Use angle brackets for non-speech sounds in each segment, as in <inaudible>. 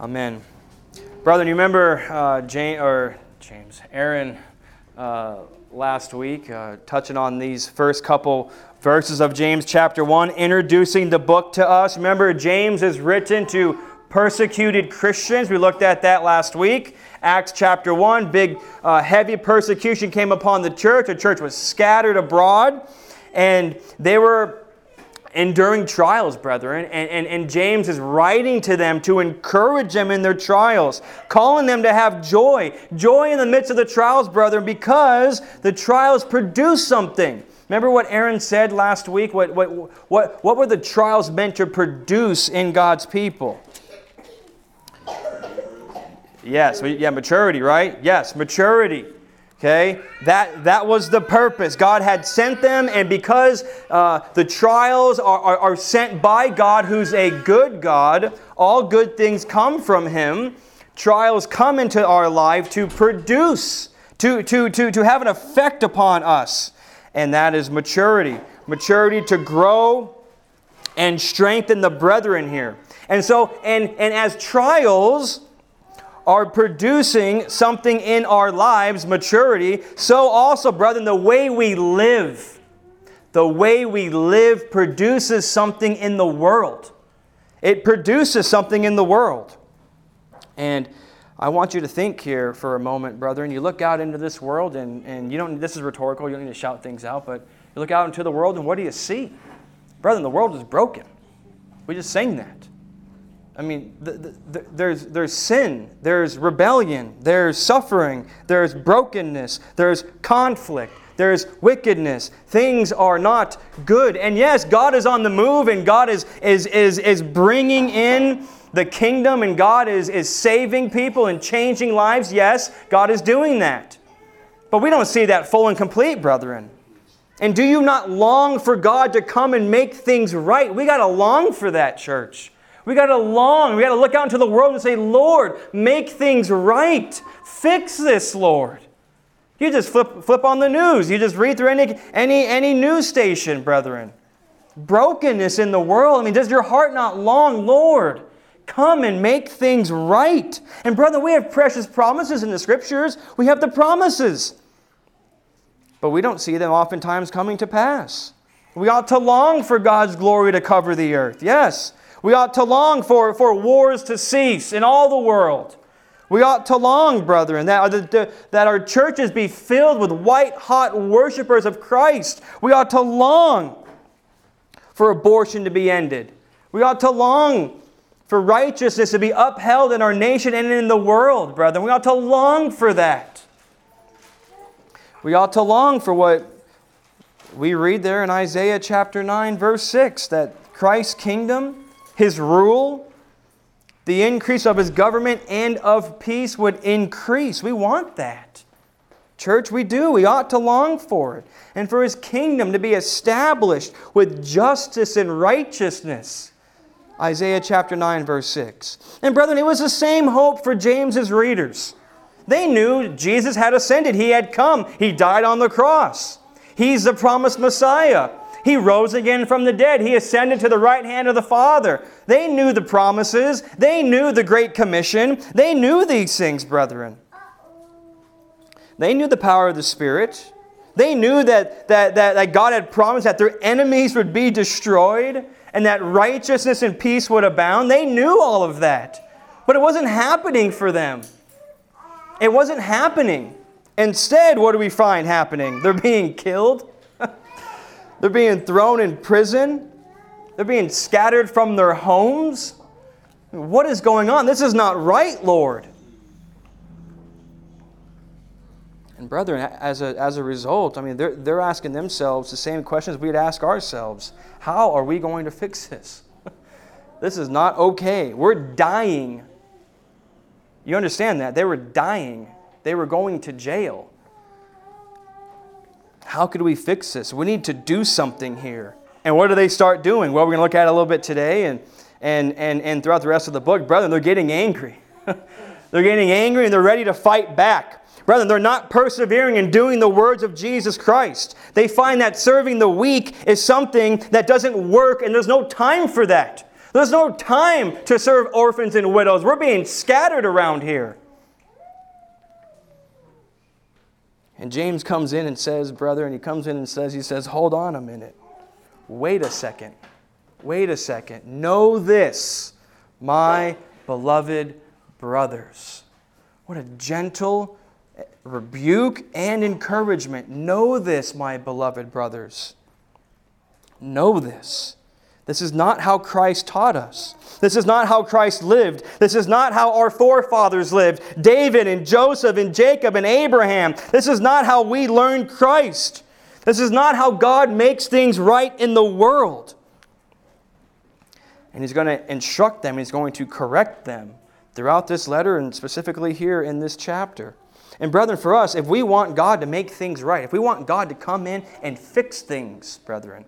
Amen. Brother, you remember uh, James, or James, Aaron uh, last week, uh, touching on these first couple verses of James chapter 1, introducing the book to us. Remember, James is written to persecuted Christians. We looked at that last week. Acts chapter 1, big, uh, heavy persecution came upon the church. The church was scattered abroad, and they were enduring trials, brethren. And, and, and James is writing to them to encourage them in their trials, calling them to have joy. Joy in the midst of the trials, brethren, because the trials produce something. Remember what Aaron said last week? What, what, what, what were the trials meant to produce in God's people? Yes, yeah, maturity, right? Yes, maturity. Okay, that, that was the purpose. God had sent them, and because uh, the trials are, are, are sent by God, who's a good God, all good things come from Him. Trials come into our life to produce, to, to, to, to have an effect upon us, and that is maturity. Maturity to grow and strengthen the brethren here. And so, and, and as trials, are producing something in our lives, maturity, so also, brethren, the way we live, the way we live produces something in the world. It produces something in the world. And I want you to think here for a moment, brethren. You look out into this world, and, and you don't, this is rhetorical, you don't need to shout things out, but you look out into the world, and what do you see? Brethren, the world is broken. We just sang that. I mean, the, the, the, there's, there's sin, there's rebellion, there's suffering, there's brokenness, there's conflict, there's wickedness. Things are not good. And yes, God is on the move and God is, is, is, is bringing in the kingdom and God is, is saving people and changing lives. Yes, God is doing that. But we don't see that full and complete, brethren. And do you not long for God to come and make things right? We got to long for that, church. We got to long. We got to look out into the world and say, Lord, make things right. Fix this, Lord. You just flip, flip on the news. You just read through any, any, any news station, brethren. Brokenness in the world. I mean, does your heart not long, Lord? Come and make things right. And, brother, we have precious promises in the scriptures. We have the promises. But we don't see them oftentimes coming to pass. We ought to long for God's glory to cover the earth. Yes. We ought to long for, for wars to cease in all the world. We ought to long, brethren, that, that our churches be filled with white hot worshipers of Christ. We ought to long for abortion to be ended. We ought to long for righteousness to be upheld in our nation and in the world, brethren. We ought to long for that. We ought to long for what we read there in Isaiah chapter 9, verse 6 that Christ's kingdom his rule, the increase of his government and of peace would increase. We want that. Church, we do. We ought to long for it. And for his kingdom to be established with justice and righteousness. Isaiah chapter 9, verse 6. And brethren, it was the same hope for James's readers. They knew Jesus had ascended, he had come, he died on the cross. He's the promised Messiah. He rose again from the dead. He ascended to the right hand of the Father. They knew the promises. They knew the Great Commission. They knew these things, brethren. They knew the power of the Spirit. They knew that, that, that, that God had promised that their enemies would be destroyed and that righteousness and peace would abound. They knew all of that. But it wasn't happening for them. It wasn't happening. Instead, what do we find happening? They're being killed. They're being thrown in prison. They're being scattered from their homes. What is going on? This is not right, Lord. And brethren, as a, as a result, I mean, they're, they're asking themselves the same questions we'd ask ourselves. How are we going to fix this? <laughs> this is not okay. We're dying. You understand that? They were dying. They were going to jail. How could we fix this? We need to do something here. And what do they start doing? Well, we're going to look at it a little bit today and, and, and, and throughout the rest of the book. Brethren, they're getting angry. <laughs> they're getting angry and they're ready to fight back. Brethren, they're not persevering in doing the words of Jesus Christ. They find that serving the weak is something that doesn't work and there's no time for that. There's no time to serve orphans and widows. We're being scattered around here. And James comes in and says, brother, and he comes in and says, he says, hold on a minute. Wait a second. Wait a second. Know this, my beloved brothers. What a gentle rebuke and encouragement. Know this, my beloved brothers. Know this. This is not how Christ taught us. This is not how Christ lived. This is not how our forefathers lived David and Joseph and Jacob and Abraham. This is not how we learned Christ. This is not how God makes things right in the world. And He's going to instruct them, He's going to correct them throughout this letter and specifically here in this chapter. And, brethren, for us, if we want God to make things right, if we want God to come in and fix things, brethren,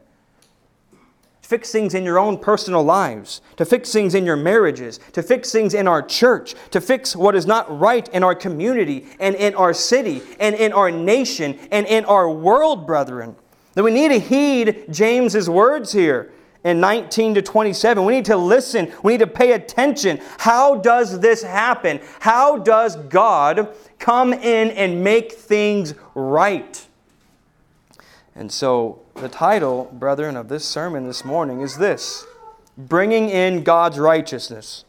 fix things in your own personal lives, to fix things in your marriages, to fix things in our church, to fix what is not right in our community and in our city and in our nation and in our world, brethren. That we need to heed James's words here in 19 to 27. We need to listen. We need to pay attention. How does this happen? How does God come in and make things right? And so the title, brethren, of this sermon this morning is this Bringing in God's Righteousness.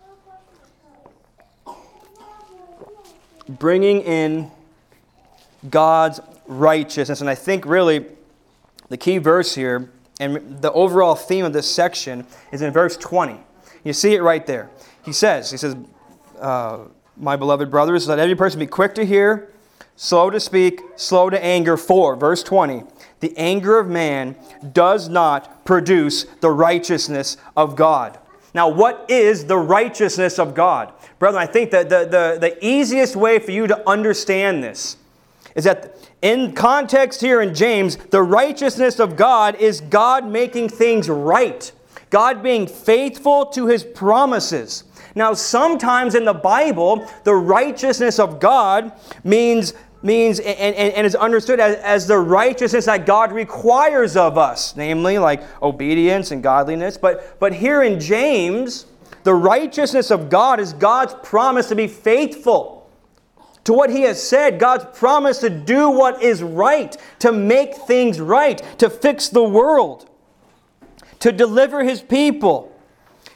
Bringing in God's righteousness. And I think really the key verse here and the overall theme of this section is in verse 20. You see it right there. He says, He says, uh, My beloved brothers, let every person be quick to hear, slow to speak, slow to anger, for, verse 20 the anger of man does not produce the righteousness of God. Now, what is the righteousness of God? Brother, I think that the, the, the easiest way for you to understand this is that in context here in James, the righteousness of God is God making things right, God being faithful to his promises. Now, sometimes in the Bible, the righteousness of God means means and, and, and is understood as, as the righteousness that God requires of us, namely like obedience and godliness. But, but here in James, the righteousness of God is God's promise to be faithful to what He has said, God's promise to do what is right, to make things right, to fix the world, to deliver His people.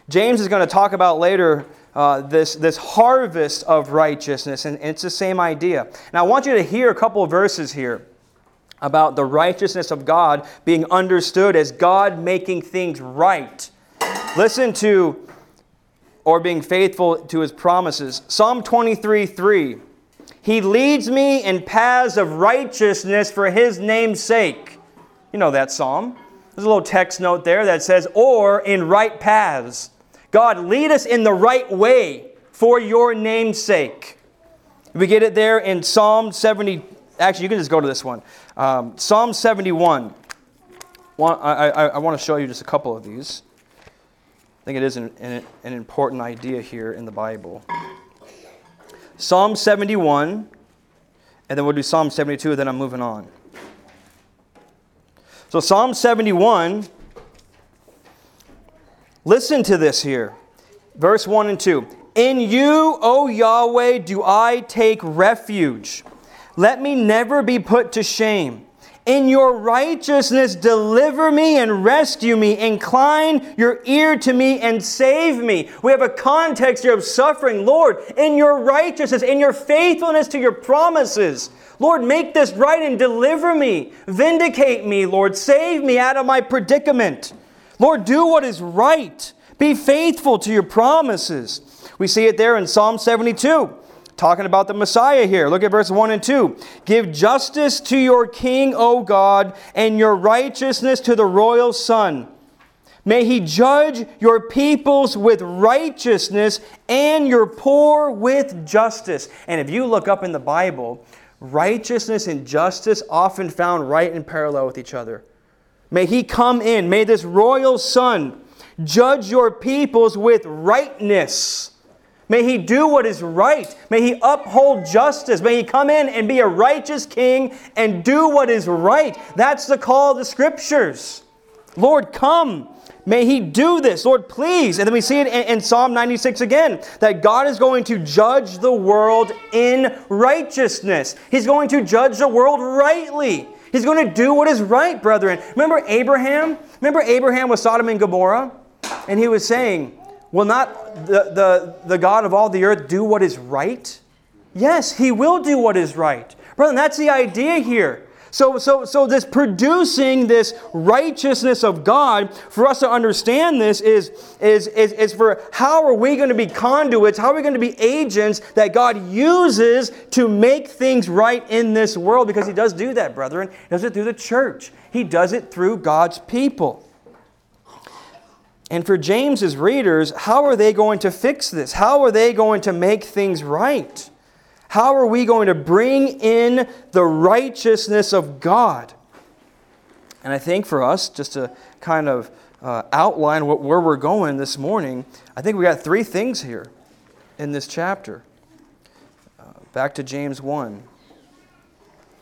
James is going to talk about later uh, this, this harvest of righteousness, and it's the same idea. Now, I want you to hear a couple of verses here about the righteousness of God being understood as God making things right. Listen to, or being faithful to his promises. Psalm 23 3. He leads me in paths of righteousness for his name's sake. You know that psalm. There's a little text note there that says, or in right paths. God, lead us in the right way for your name's sake. We get it there in Psalm 70. Actually, you can just go to this one. Um, Psalm 71. I, I, I want to show you just a couple of these. I think it is an, an, an important idea here in the Bible. Psalm 71, and then we'll do Psalm 72, and then I'm moving on. So, Psalm 71 Listen to this here. Verse 1 and 2. In you, O Yahweh, do I take refuge. Let me never be put to shame. In your righteousness, deliver me and rescue me. Incline your ear to me and save me. We have a context here of suffering. Lord, in your righteousness, in your faithfulness to your promises, Lord, make this right and deliver me. Vindicate me, Lord. Save me out of my predicament. Lord, do what is right. Be faithful to your promises. We see it there in Psalm 72, talking about the Messiah here. Look at verse 1 and 2. Give justice to your king, O God, and your righteousness to the royal son. May he judge your peoples with righteousness and your poor with justice. And if you look up in the Bible, righteousness and justice often found right in parallel with each other. May he come in. May this royal son judge your peoples with rightness. May he do what is right. May he uphold justice. May he come in and be a righteous king and do what is right. That's the call of the scriptures. Lord, come. May he do this, Lord, please. And then we see it in, in, Psalm 96 again that God is going to judge the world in righteousness. He's going to judge the world rightly. He's going to do what is right, brethren. Remember Abraham? Remember Abraham with Sodom and Gomorrah? And he was saying, Will not the, the, the God of all the earth do what is right? Yes, he will do what is right. Brethren, that's the idea here. So, so, so this producing this righteousness of God, for us to understand this, is, is, is, is for how are we going to be conduits, how are we going to be agents that God uses to make things right in this world? Because He does do that, brethren. He does it through the church, He does it through God's people. And for James's readers, how are they going to fix this? How are they going to make things right? How are we going to bring in the righteousness of God? And I think for us, just to kind of uh, outline what, where we're going this morning, I think we got three things here in this chapter. Uh, back to James 1.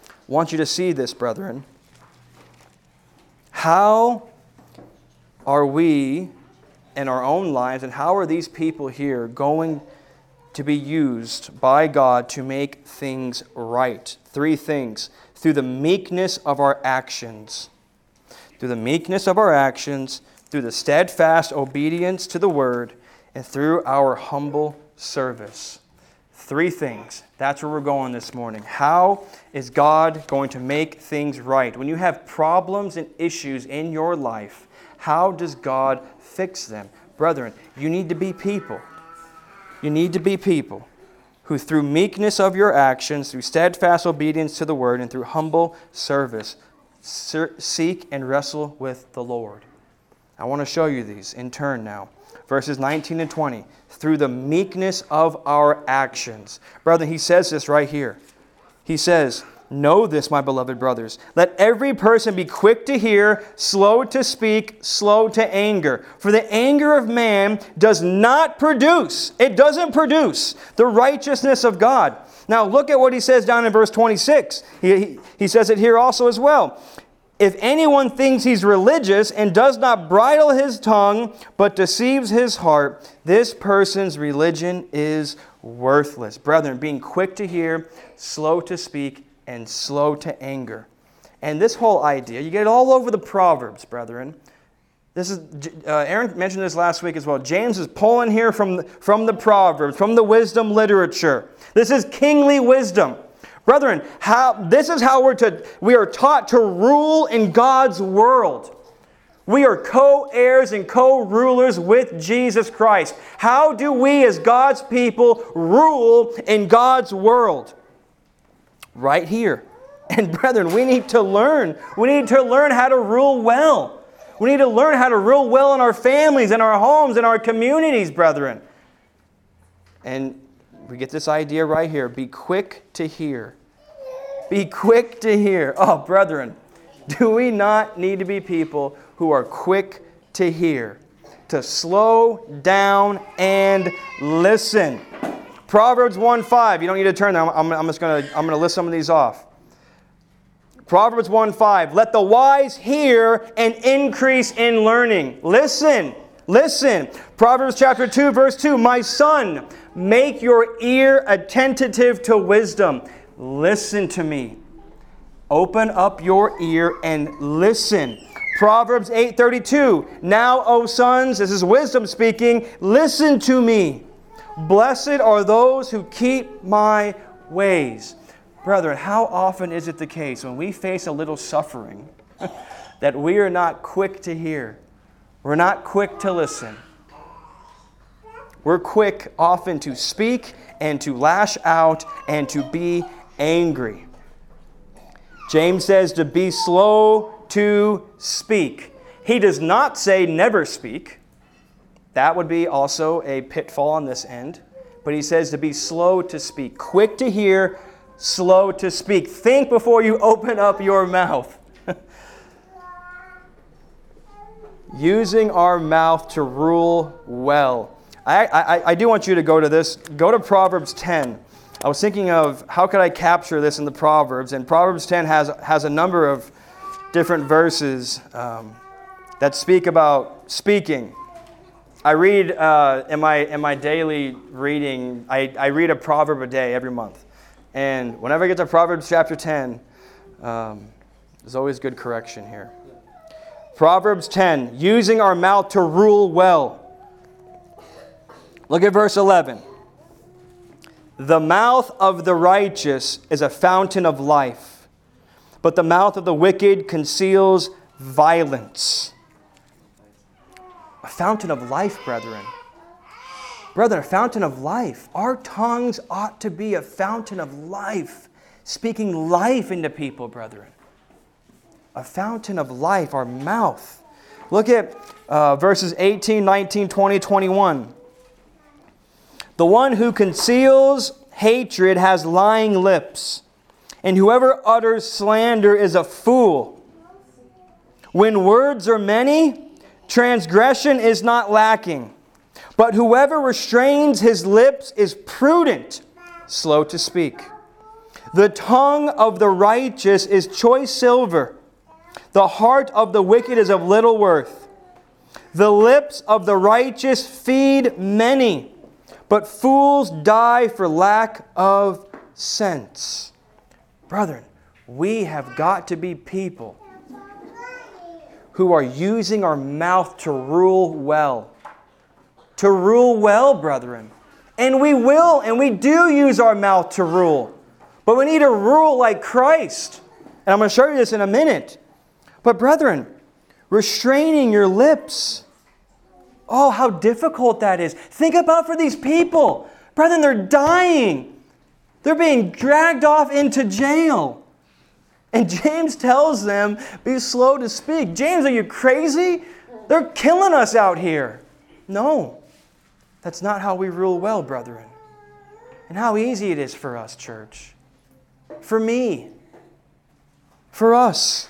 I want you to see this, brethren. How are we in our own lives, and how are these people here going to be used by God to make things right. Three things through the meekness of our actions. Through the meekness of our actions, through the steadfast obedience to the word, and through our humble service. Three things. That's where we're going this morning. How is God going to make things right? When you have problems and issues in your life, how does God fix them? Brethren, you need to be people you need to be people who, through meekness of your actions, through steadfast obedience to the word, and through humble service, seek and wrestle with the Lord. I want to show you these in turn now. Verses 19 and 20. Through the meekness of our actions. Brother, he says this right here. He says, Know this, my beloved brothers. Let every person be quick to hear, slow to speak, slow to anger. For the anger of man does not produce, it doesn't produce the righteousness of God. Now, look at what he says down in verse 26. He, he, he says it here also as well. If anyone thinks he's religious and does not bridle his tongue, but deceives his heart, this person's religion is worthless. Brethren, being quick to hear, slow to speak, and slow to anger. And this whole idea, you get it all over the Proverbs, brethren. This is uh, Aaron mentioned this last week as well. James is pulling here from the, from the Proverbs, from the wisdom literature. This is kingly wisdom. Brethren, how, this is how we're to, we are taught to rule in God's world. We are co heirs and co rulers with Jesus Christ. How do we, as God's people, rule in God's world? Right here. And <laughs> brethren, we need to learn. We need to learn how to rule well. We need to learn how to rule well in our families, in our homes, in our communities, brethren. And we get this idea right here be quick to hear. Be quick to hear. Oh, brethren, do we not need to be people who are quick to hear, to slow down and listen? Proverbs 1 5. You don't need to turn there. I'm, I'm just I'm going to list some of these off. Proverbs 1 5. Let the wise hear and increase in learning. Listen. Listen. Proverbs chapter 2, verse 2. My son, make your ear attentive to wisdom. Listen to me. Open up your ear and listen. Proverbs 8:32 Now O sons this is wisdom speaking listen to me Blessed are those who keep my ways. Brethren, how often is it the case when we face a little suffering <laughs> that we are not quick to hear? We're not quick to listen. We're quick often to speak and to lash out and to be angry. James says to be slow to speak. He does not say never speak. That would be also a pitfall on this end. But he says to be slow to speak, quick to hear, slow to speak. Think before you open up your mouth. <laughs> Using our mouth to rule well. I, I, I do want you to go to this. Go to Proverbs 10. I was thinking of how could I capture this in the Proverbs, and Proverbs 10 has, has a number of different verses. Um, that speak about speaking. I read uh, in, my, in my daily reading, I, I read a proverb a day every month. And whenever I get to Proverbs chapter 10, um, there's always good correction here. Proverbs 10, using our mouth to rule well. Look at verse 11. The mouth of the righteous is a fountain of life, but the mouth of the wicked conceals violence. A fountain of life, brethren. Brethren, a fountain of life. Our tongues ought to be a fountain of life, speaking life into people, brethren. A fountain of life, our mouth. Look at uh, verses 18, 19, 20, 21. The one who conceals hatred has lying lips, and whoever utters slander is a fool. When words are many, transgression is not lacking. But whoever restrains his lips is prudent, slow to speak. The tongue of the righteous is choice silver. The heart of the wicked is of little worth. The lips of the righteous feed many but fools die for lack of sense. Brethren, we have got to be people who are using our mouth to rule well. To rule well, brethren. And we will, and we do use our mouth to rule. But we need to rule like Christ. And I'm going to show you this in a minute. But, brethren, restraining your lips Oh, how difficult that is. Think about for these people. Brethren, they're dying. They're being dragged off into jail. And James tells them, be slow to speak. James, are you crazy? They're killing us out here. No, that's not how we rule well, brethren. And how easy it is for us, church. For me. For us.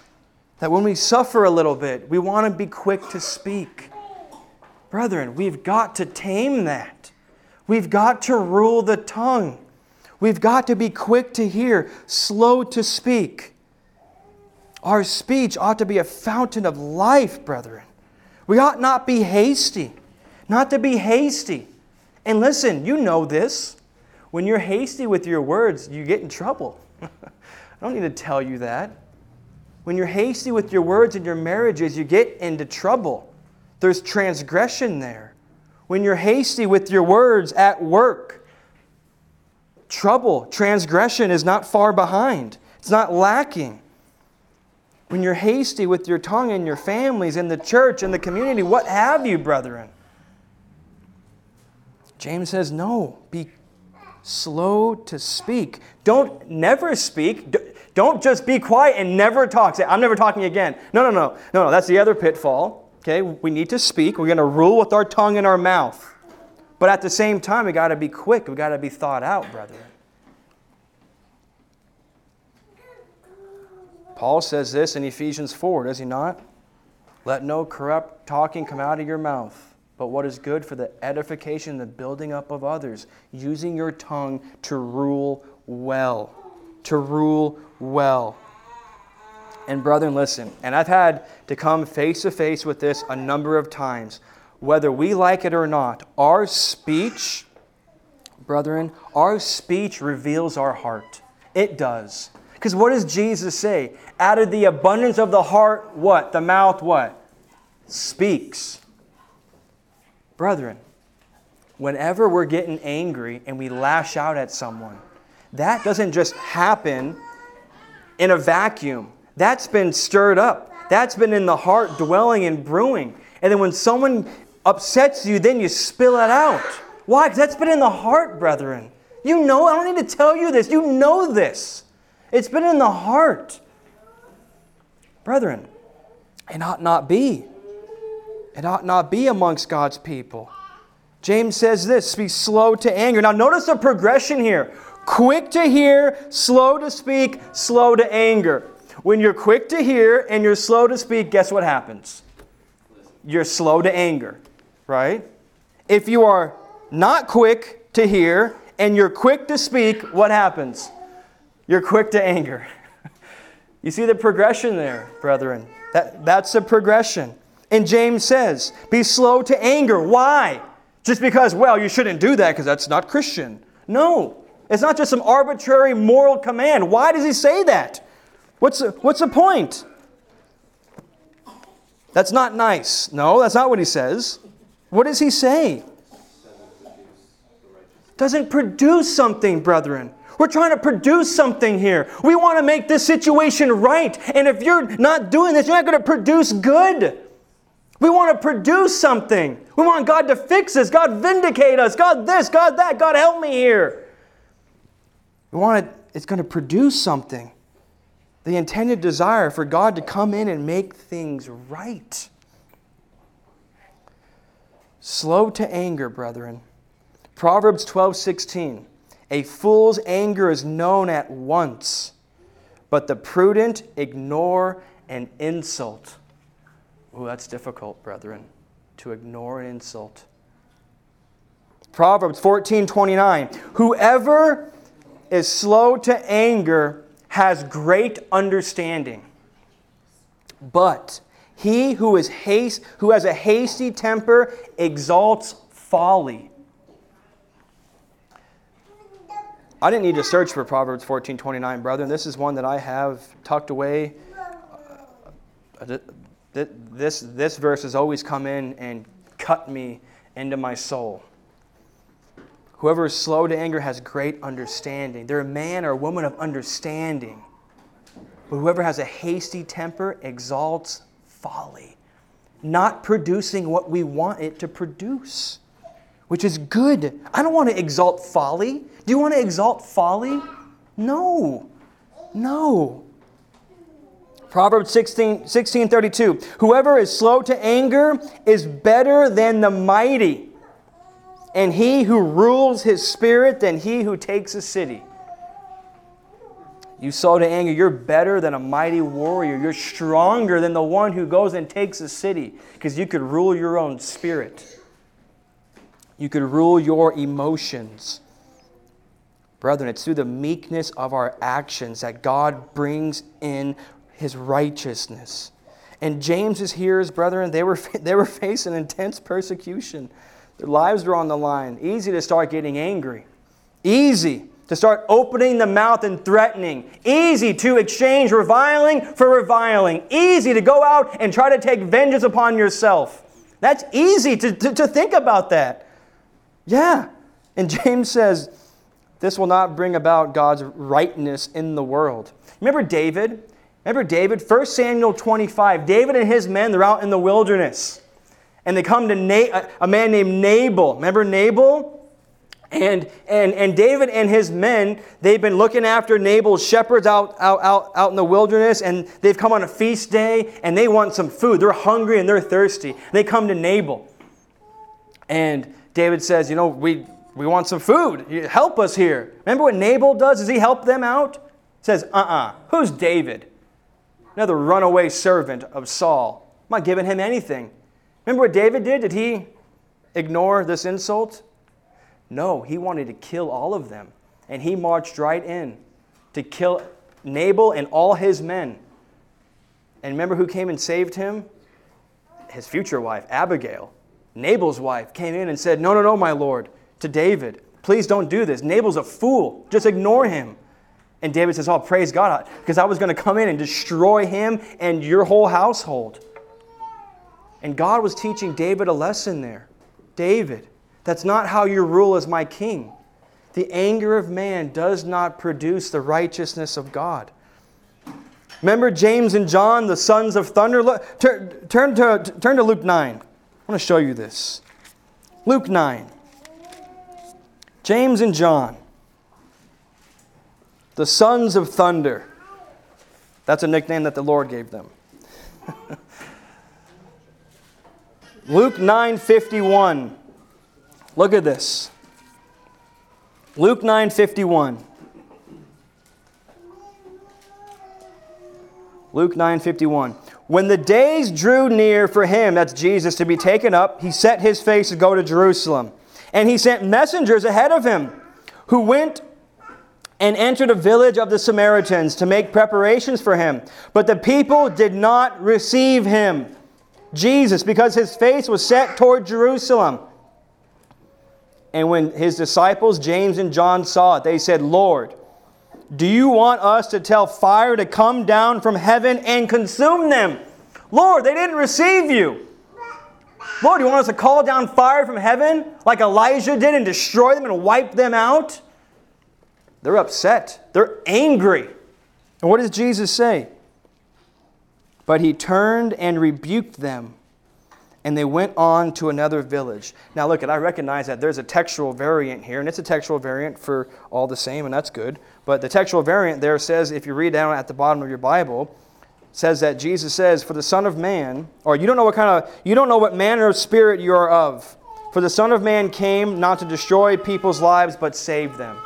That when we suffer a little bit, we want to be quick to speak. Brethren, we've got to tame that. We've got to rule the tongue. We've got to be quick to hear, slow to speak. Our speech ought to be a fountain of life, brethren. We ought not be hasty. Not to be hasty. And listen, you know this. When you're hasty with your words, you get in trouble. <laughs> I don't need to tell you that. When you're hasty with your words in your marriages, you get into trouble. There's transgression there. When you're hasty with your words at work, trouble, transgression is not far behind, it's not lacking. When you're hasty with your tongue in your families, in the church, in the community, what have you, brethren? James says, no, be slow to speak. Don't never speak. Don't just be quiet and never talk. Say, I'm never talking again. No, no, no. No, no, that's the other pitfall. Okay, we need to speak. We're going to rule with our tongue and our mouth. But at the same time, we got to be quick. We got to be thought out, brethren. Paul says this in Ephesians 4, does he not? Let no corrupt talking come out of your mouth, but what is good for the edification, the building up of others, using your tongue to rule well. To rule well. And, brethren, listen, and I've had to come face to face with this a number of times. Whether we like it or not, our speech, brethren, our speech reveals our heart. It does. Because what does Jesus say? Out of the abundance of the heart, what? The mouth, what? Speaks. Brethren, whenever we're getting angry and we lash out at someone, that doesn't just happen in a vacuum. That's been stirred up. That's been in the heart, dwelling and brewing. And then when someone upsets you, then you spill it out. Why? Because that's been in the heart, brethren. You know, I don't need to tell you this. You know this. It's been in the heart. Brethren, it ought not be. It ought not be amongst God's people. James says this be slow to anger. Now, notice the progression here quick to hear, slow to speak, slow to anger. When you're quick to hear and you're slow to speak, guess what happens? You're slow to anger, right? If you are not quick to hear and you're quick to speak, what happens? You're quick to anger. you see the progression there, brethren. That, that's the progression. And James says, be slow to anger. Why? Just because, well, you shouldn't do that because that's not Christian. No, it's not just some arbitrary moral command. Why does he say that? What's the, what's the point? That's not nice. No, that's not what he says. What does he say? Doesn't produce something, brethren. We're trying to produce something here. We want to make this situation right. And if you're not doing this, you're not going to produce good. We want to produce something. We want God to fix us. God vindicate us. God this, God that. God help me here. We want it, it's going to produce something. The intended desire for God to come in and make things right. Slow to anger, brethren. Proverbs 12 16. A fool's anger is known at once, but the prudent ignore an insult. Oh, that's difficult, brethren, to ignore an insult. Proverbs 14 29. Whoever is slow to anger has great understanding. But he who is haste, who has a hasty temper exalts folly. I didn't need to search for Proverbs 14 29, brethren. This is one that I have tucked away. Uh, this, this verse has always come in and cut me into my soul. Whoever is slow to anger has great understanding. They're a man or a woman of understanding. But whoever has a hasty temper exalts folly, not producing what we want it to produce, which is good. I don't want to exalt folly. Do you want to exalt folly? No. No. Proverbs 16, 16 32. Whoever is slow to anger is better than the mighty and he who rules his spirit than he who takes a city. You slow to anger, you're better than a mighty warrior. You're stronger than the one who goes and takes a city because you could rule your own spirit. You could rule your emotions. Brethren, it's through the meekness of our actions that God brings in his righteousness. And James's hearers, brethren, they were, <laughs> they were facing intense persecution. Their lives were on the line. Easy to start getting angry. Easy to start opening the mouth and threatening. Easy to exchange reviling for reviling. Easy to go out and try to take vengeance upon yourself. That's easy to, to, to think about that. Yeah. And James says, this will not bring about God's rightness in the world. Remember David? Remember David? 1 Samuel 25. David and his men, they're out in the wilderness and they come to Na- a man named Nabal. Remember Nabal? And, and, and David and his men, they've been looking after Nabal's shepherds out, out, out, out in the wilderness, and they've come on a feast day, and they want some food. They're hungry and they're thirsty. They come to Nabal. And David says, You know, we, we want some food. Help us here. Remember what Nabal does? Does he help them out? He says, Uh uh-uh. uh. Who's David? Another runaway servant of Saul. I'm not giving him anything. Remember what David did? Did he ignore this insult? No, he wanted to kill all of them. And he marched right in to kill Nabal and all his men. And remember who came and saved him? His future wife, Abigail. Nabal's wife came in and said, No, no, no, my lord, to David, please don't do this. Nabal's a fool. Just ignore him. And David says, Oh, praise God, because I was going to come in and destroy him and your whole household. And God was teaching David a lesson there. David, that's not how you rule as my king. The anger of man does not produce the righteousness of God. Remember James and John, the sons of thunder? Look, turn, turn, to, turn to Luke 9. I want to show you this. Luke 9. James and John, the sons of thunder. That's a nickname that the Lord gave them. <laughs> Luke 9:51. Look at this. Luke 9:51. Luke 9:51. When the days drew near for him, that's Jesus, to be taken up, he set his face to go to Jerusalem. And he sent messengers ahead of him, who went and entered a village of the Samaritans to make preparations for him. But the people did not receive him. Jesus because his face was set toward Jerusalem. And when his disciples, James and John, saw it, they said, Lord, do you want us to tell fire to come down from heaven and consume them? Lord, they didn't receive you. Lord, you want us to call down fire from heaven like Elijah did and destroy them and wipe them out? They're upset. They're angry. And what does Jesus say? But he turned and rebuked them, and they went on to another village. Now, look, at I recognize that there's a textual variant here, and it's a textual variant for all the same, and that's good. But the textual variant there says, if you read down at the bottom of your Bible, says that Jesus says, For the Son of Man, or you don't know what kind of, you don't know what manner of spirit you are of. For the Son of Man came not to destroy people's lives, but save them.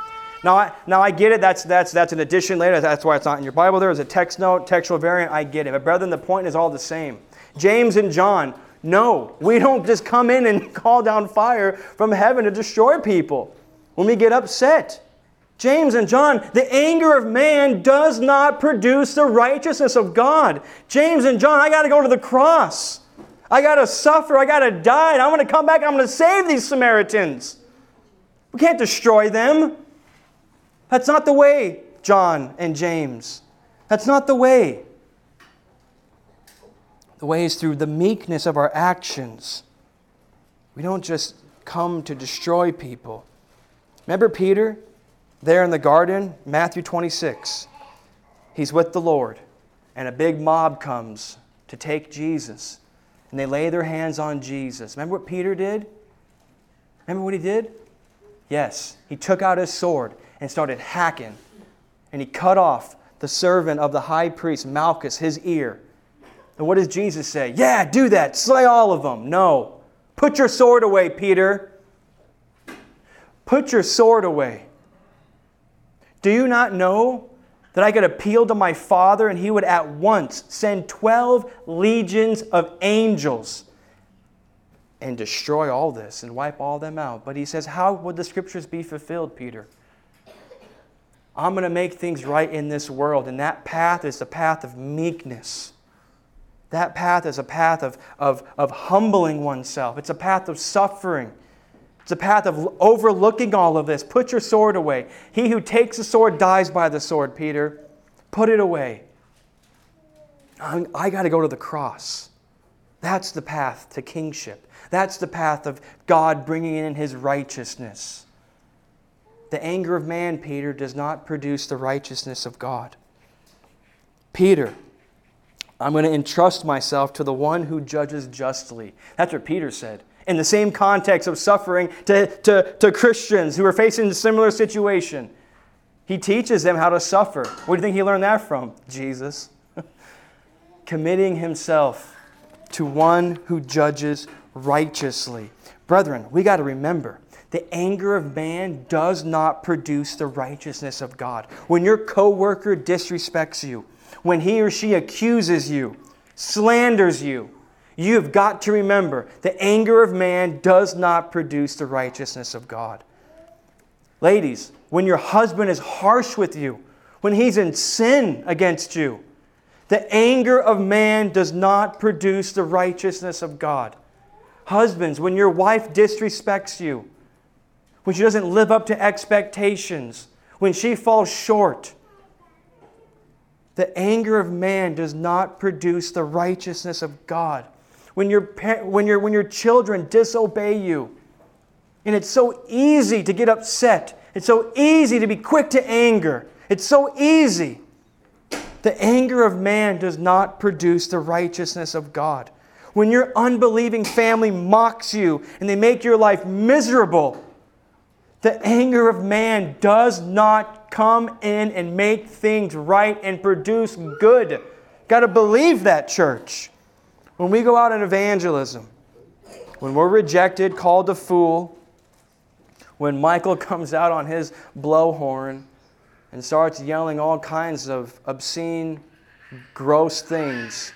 Now, I, now I get it. That's, that's, that's an addition later. That's why it's not in your Bible. There is a text note, textual variant. I get it. But brethren, the point is all the same. James and John, no, we don't just come in and <laughs> call down fire from heaven to destroy people when we get upset. James and John, the anger of man does not produce the righteousness of God. James and John, I got to go to the cross. I got to suffer. I got to die. I'm going to come back. I'm going to save these Samaritans. We can't destroy them. That's not the way, John and James. That's not the way. The way is through the meekness of our actions. We don't just come to destroy people. Remember Peter? there in the garden, Matthew 26. He's with the Lord, and a big mob comes to take Jesus. And they lay their hands on Jesus. Remember what Peter did? Remember what he did? Yes, he took out his sword and started hacking. And he cut off the servant of the high priest, Malchus, his ear. And what does Jesus say? Yeah, do that. Slay all of them. No. Put your sword away, Peter. Put your sword away. Do you not know that I could appeal to my Father and he would at once send 12 legions of angels and destroy all this and wipe all them out? But he says, How would the scriptures be fulfilled, Peter? I'm going to make things right in this world, and that path is the path of meekness. That path is a path of, of, of humbling oneself. It's a path of suffering. It's a path of overlooking all of this. Put your sword away. He who takes the sword dies by the sword, Peter. Put it away. I got to go to the cross. That's the path to kingship. That's the path of God bringing in his righteousness. The anger of man, Peter, does not produce the righteousness of God. Peter, I'm going to entrust myself to the one who judges justly. That's what Peter said in the same context of suffering to, to, to Christians who are facing a similar situation. He teaches them how to suffer. Where do you think he learned that from? Jesus. <laughs> Committing himself to one who judges righteously. Brethren, we got to remember the anger of man does not produce the righteousness of God. When your coworker disrespects you, when he or she accuses you, slanders you, you have got to remember the anger of man does not produce the righteousness of God. Ladies, when your husband is harsh with you, when he's in sin against you, the anger of man does not produce the righteousness of God. Husbands, when your wife disrespects you, when she doesn't live up to expectations, when she falls short, the anger of man does not produce the righteousness of God when your, when, your, when your children disobey you. And it's so easy to get upset. It's so easy to be quick to anger. It's so easy. The anger of man does not produce the righteousness of God. When your unbelieving family mocks you and they make your life miserable, the anger of man does not come in and make things right and produce good. Got to believe that, church. When we go out in evangelism, when we're rejected, called a fool, when Michael <laughs> comes out on his blowhorn and starts yelling all kinds of obscene, gross things,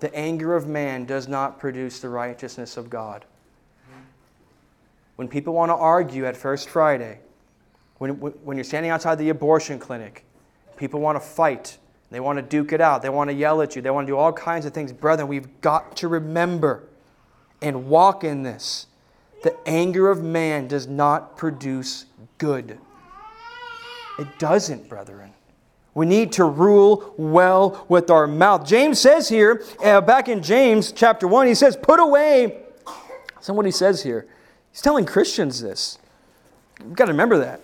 the anger of man does not produce the righteousness of God. When people want to argue at First Friday, when, when you're standing outside the abortion clinic, people want to fight They want to duke it out. They want to yell at you. They want to do all kinds of things. Brethren, we've got to remember and walk in this. The anger of man does not produce good. It doesn't, brethren. We need to rule well with our mouth. James says here, uh, back in James chapter 1, he says, Put away. He says here. He's telling Christians this. You've got to remember that.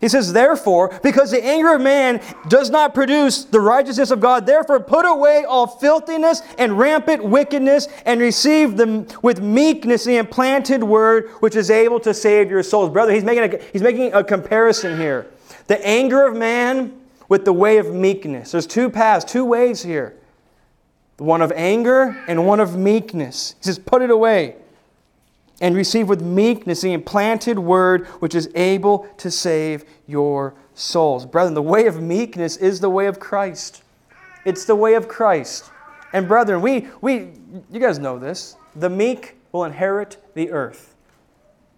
He says, Therefore, because the anger of man does not produce the righteousness of God, therefore put away all filthiness and rampant wickedness and receive them with meekness the implanted word which is able to save your souls. Brother, he's making a, he's making a comparison here. The anger of man with the way of meekness. There's two paths, two ways here one of anger and one of meekness. He says, Put it away and receive with meekness the implanted word which is able to save your souls. Brethren, the way of meekness is the way of Christ. It's the way of Christ. And brethren, we, we you guys know this. The meek will inherit the earth.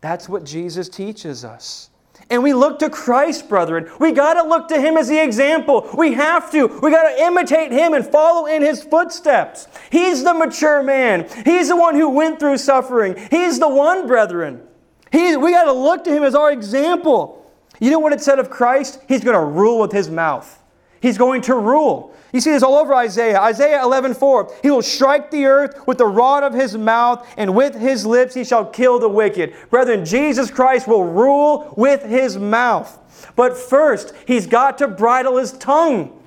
That's what Jesus teaches us. And we look to Christ, brethren. We got to look to Him as the example. We have to. We got to imitate Him and follow in His footsteps. He's the mature man. He's the one who went through suffering. He's the one, brethren. He, we got to look to Him as our example. You know what it said of Christ? He's going to rule with His mouth. He's going to rule. You see this all over Isaiah. Isaiah 11:4. He will strike the earth with the rod of his mouth, and with his lips he shall kill the wicked. Brethren, Jesus Christ will rule with his mouth. But first, he's got to bridle his tongue.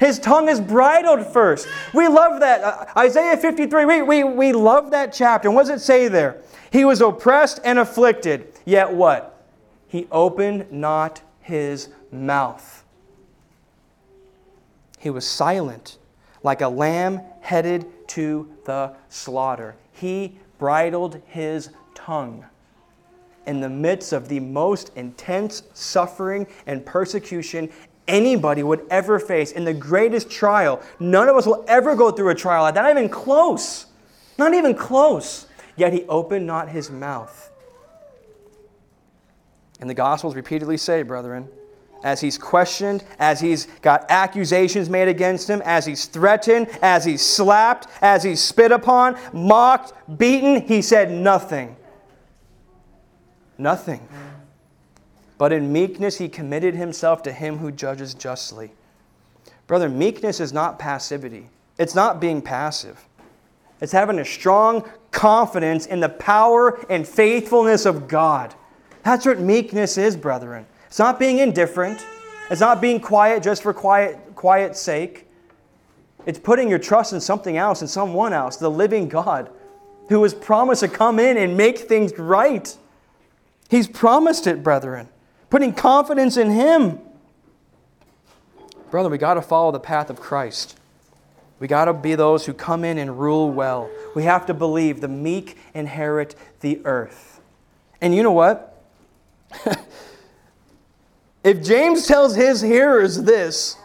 His tongue is bridled first. We love that. Uh, Isaiah 53, we, we, we love that chapter. And what does it say there? He was oppressed and afflicted, yet what? He opened not his mouth. He was silent, like a lamb headed to the slaughter. He bridled his tongue. In the midst of the most intense suffering and persecution anybody would ever face, in the greatest trial, none of us will ever go through a trial like that, not even close. Not even close. Yet he opened not his mouth. And the Gospels repeatedly say, brethren, as he's questioned, as he's got accusations made against him, as he's threatened, as he's slapped, as he's spit upon, mocked, beaten, he said nothing. Nothing. But in meekness, he committed himself to him who judges justly. Brother, meekness is not passivity, it's not being passive. It's having a strong confidence in the power and faithfulness of God. That's what meekness is, brethren. It's not being indifferent. It's not being quiet just for quiet, quiet's sake. It's putting your trust in something else, in someone else, the living God, who has promised to come in and make things right. He's promised it, brethren. Putting confidence in Him. Brother, we got to follow the path of Christ. We got to be those who come in and rule well. We have to believe the meek inherit the earth. And you know what? <laughs> If James tells his hearers this,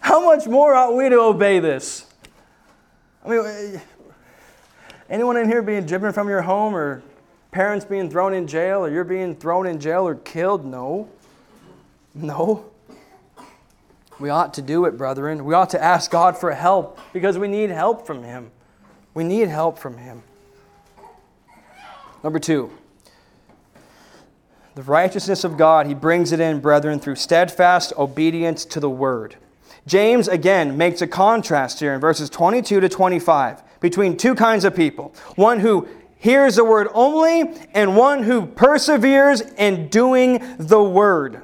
how much more ought we to obey this? I mean, anyone in here being driven from your home or parents being thrown in jail or you're being thrown in jail or killed? No. No. We ought to do it, brethren. We ought to ask God for help because we need help from Him. We need help from Him. Number two, the righteousness of God, he brings it in, brethren, through steadfast obedience to the word. James again makes a contrast here in verses 22 to 25 between two kinds of people one who hears the word only, and one who perseveres in doing the word.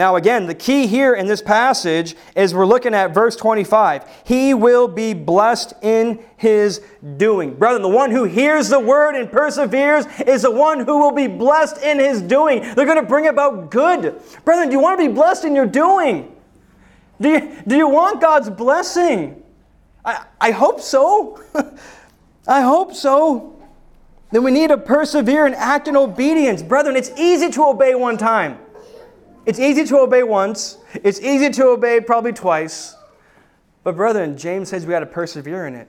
Now, again, the key here in this passage is we're looking at verse 25. He will be blessed in his doing. Brethren, the one who hears the word and perseveres is the one who will be blessed in his doing. They're going to bring about good. Brethren, do you want to be blessed in your doing? Do you, do you want God's blessing? I, I hope so. <laughs> I hope so. Then we need to persevere and act in obedience. Brethren, it's easy to obey one time. It's easy to obey once, it's easy to obey probably twice. But, brethren, James says we got to persevere in it.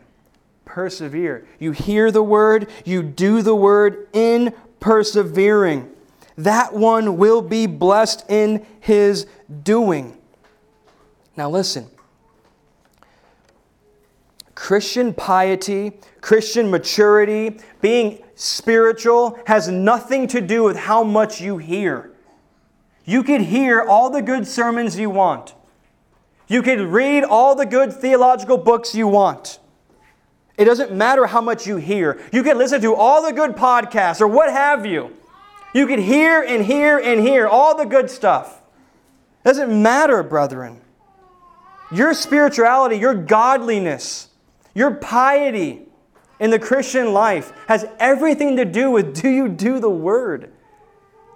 Persevere. You hear the word, you do the word in persevering. That one will be blessed in his doing. Now, listen. Christian piety, Christian maturity, being spiritual has nothing to do with how much you hear. You could hear all the good sermons you want. You could read all the good theological books you want. It doesn't matter how much you hear. You can listen to all the good podcasts or what have you. You could hear and hear and hear all the good stuff. It doesn't matter, brethren. Your spirituality, your godliness, your piety in the Christian life has everything to do with do you do the word?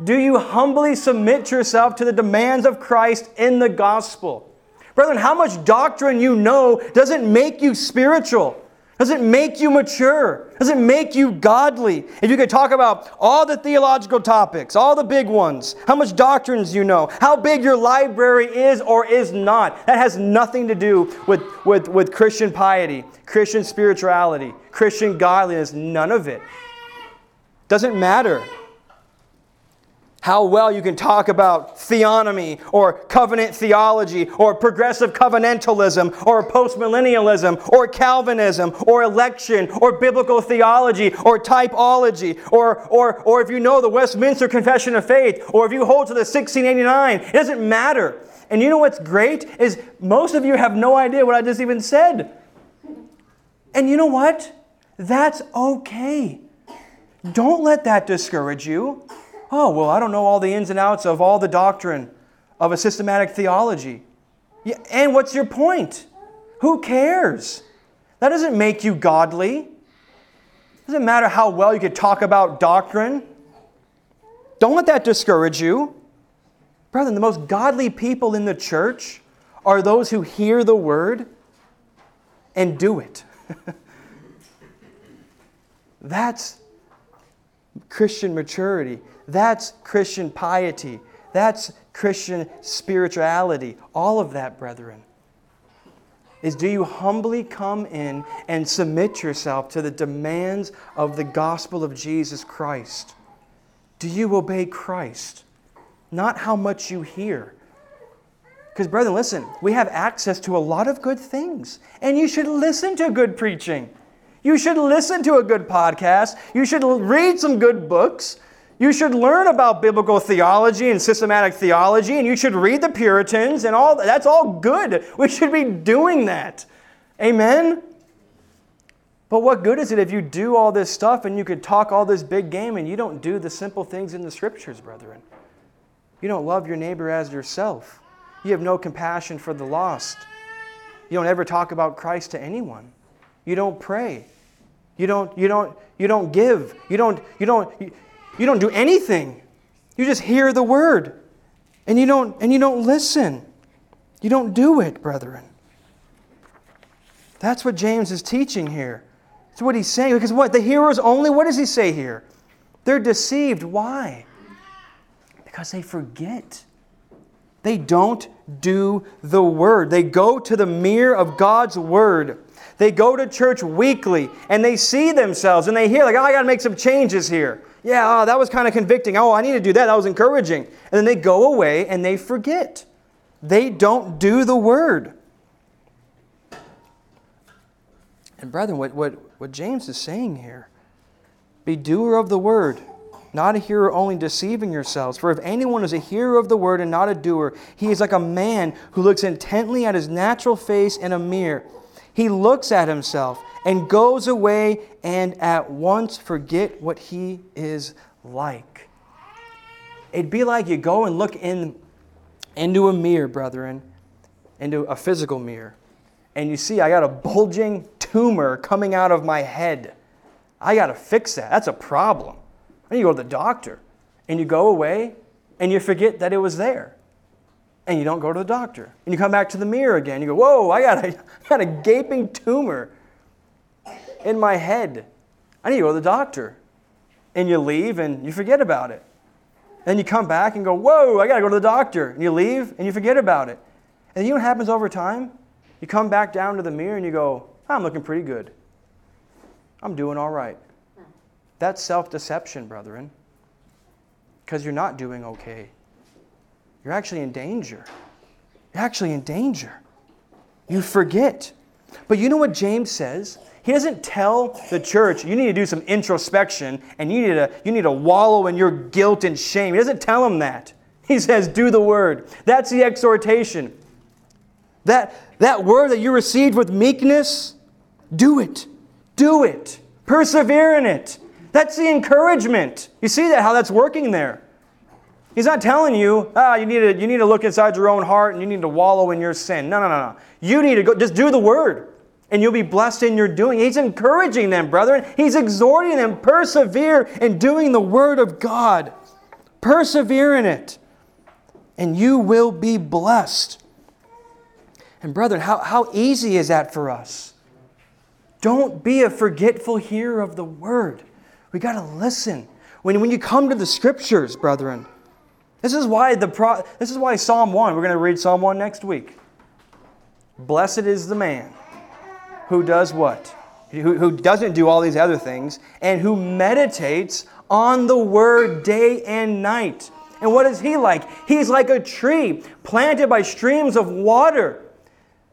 Do you humbly submit yourself to the demands of Christ in the gospel? Brethren, how much doctrine you know doesn't make you spiritual. Does it make you mature? Does it make you godly? If you could talk about all the theological topics, all the big ones, how much doctrines you know, how big your library is or is not, that has nothing to do with, with, with Christian piety, Christian spirituality, Christian godliness, none of it. Doesn't matter how well you can talk about theonomy or covenant theology or progressive covenantalism or postmillennialism or Calvinism or election or biblical theology or typology or, or, or if you know the Westminster Confession of Faith or if you hold to the 1689. It doesn't matter. And you know what's great is most of you have no idea what I just even said. And you know what? That's okay. Don't let that discourage you oh, well, I don't know all the ins and outs of all the doctrine of a systematic theology. Yeah, and what's your point? Who cares? That doesn't make you godly. It doesn't matter how well you could talk about doctrine. Don't let that discourage you. Brethren, the most godly people in the church are those who hear the word and do it. <laughs> That's Christian maturity. That's Christian piety. That's Christian spirituality. All of that, brethren, is do you humbly come in and submit yourself to the demands of the gospel of Jesus Christ? Do you obey Christ? Not how much you hear. Because, brethren, listen, we have access to a lot of good things, and you should listen to good preaching. You should listen to a good podcast. You should read some good books. You should learn about biblical theology and systematic theology, and you should read the Puritans and all that's all good. <laughs> We should be doing that. Amen? But what good is it if you do all this stuff and you could talk all this big game and you don't do the simple things in the scriptures, brethren? You don't love your neighbor as yourself. You have no compassion for the lost. You don't ever talk about Christ to anyone. You don't pray. You don't, you don't, you don't give. You don't, you don't, you, don't do anything. You just hear the word and you don't and you don't listen. You don't do it, brethren. That's what James is teaching here. That's what he's saying. Because what? The hearers only, what does he say here? They're deceived. Why? Because they forget. They don't do the word. They go to the mirror of God's word. They go to church weekly and they see themselves and they hear, like, oh, I got to make some changes here yeah, oh, that was kind of convicting. Oh, I need to do that. That was encouraging. And then they go away and they forget. They don't do the word. And, brethren, what, what, what James is saying here be doer of the word, not a hearer only deceiving yourselves. For if anyone is a hearer of the word and not a doer, he is like a man who looks intently at his natural face in a mirror. He looks at himself and goes away and at once forget what he is like. It'd be like you go and look in into a mirror, brethren, into a physical mirror, and you see I got a bulging tumor coming out of my head. I got to fix that. That's a problem. And you go to the doctor, and you go away, and you forget that it was there. And you don't go to the doctor. And you come back to the mirror again. You go, Whoa, I got a, <laughs> I got a gaping tumor in my head. I need to go to the doctor. And you leave and you forget about it. And you come back and go, Whoa, I got to go to the doctor. And you leave and you forget about it. And you know what happens over time? You come back down to the mirror and you go, I'm looking pretty good. I'm doing all right. That's self deception, brethren, because you're not doing okay. You're actually in danger. You're actually in danger. You forget. But you know what James says? He doesn't tell the church, you need to do some introspection and you need to, you need to wallow in your guilt and shame. He doesn't tell them that. He says, do the word. That's the exhortation. That, that word that you received with meekness, do it. Do it. Persevere in it. That's the encouragement. You see that, how that's working there. He's not telling you, ah, you need, to, you need to look inside your own heart and you need to wallow in your sin. No, no, no, no. You need to go, just do the word and you'll be blessed in your doing. He's encouraging them, brethren. He's exhorting them, persevere in doing the word of God. Persevere in it, and you will be blessed. And, brethren, how, how easy is that for us? Don't be a forgetful hearer of the word. We got to listen. When, when you come to the scriptures, brethren, this is why the pro, this is why Psalm 1, we're going to read Psalm 1 next week. Blessed is the man who does what? Who, who doesn't do all these other things and who meditates on the word day and night. And what is he like? He's like a tree planted by streams of water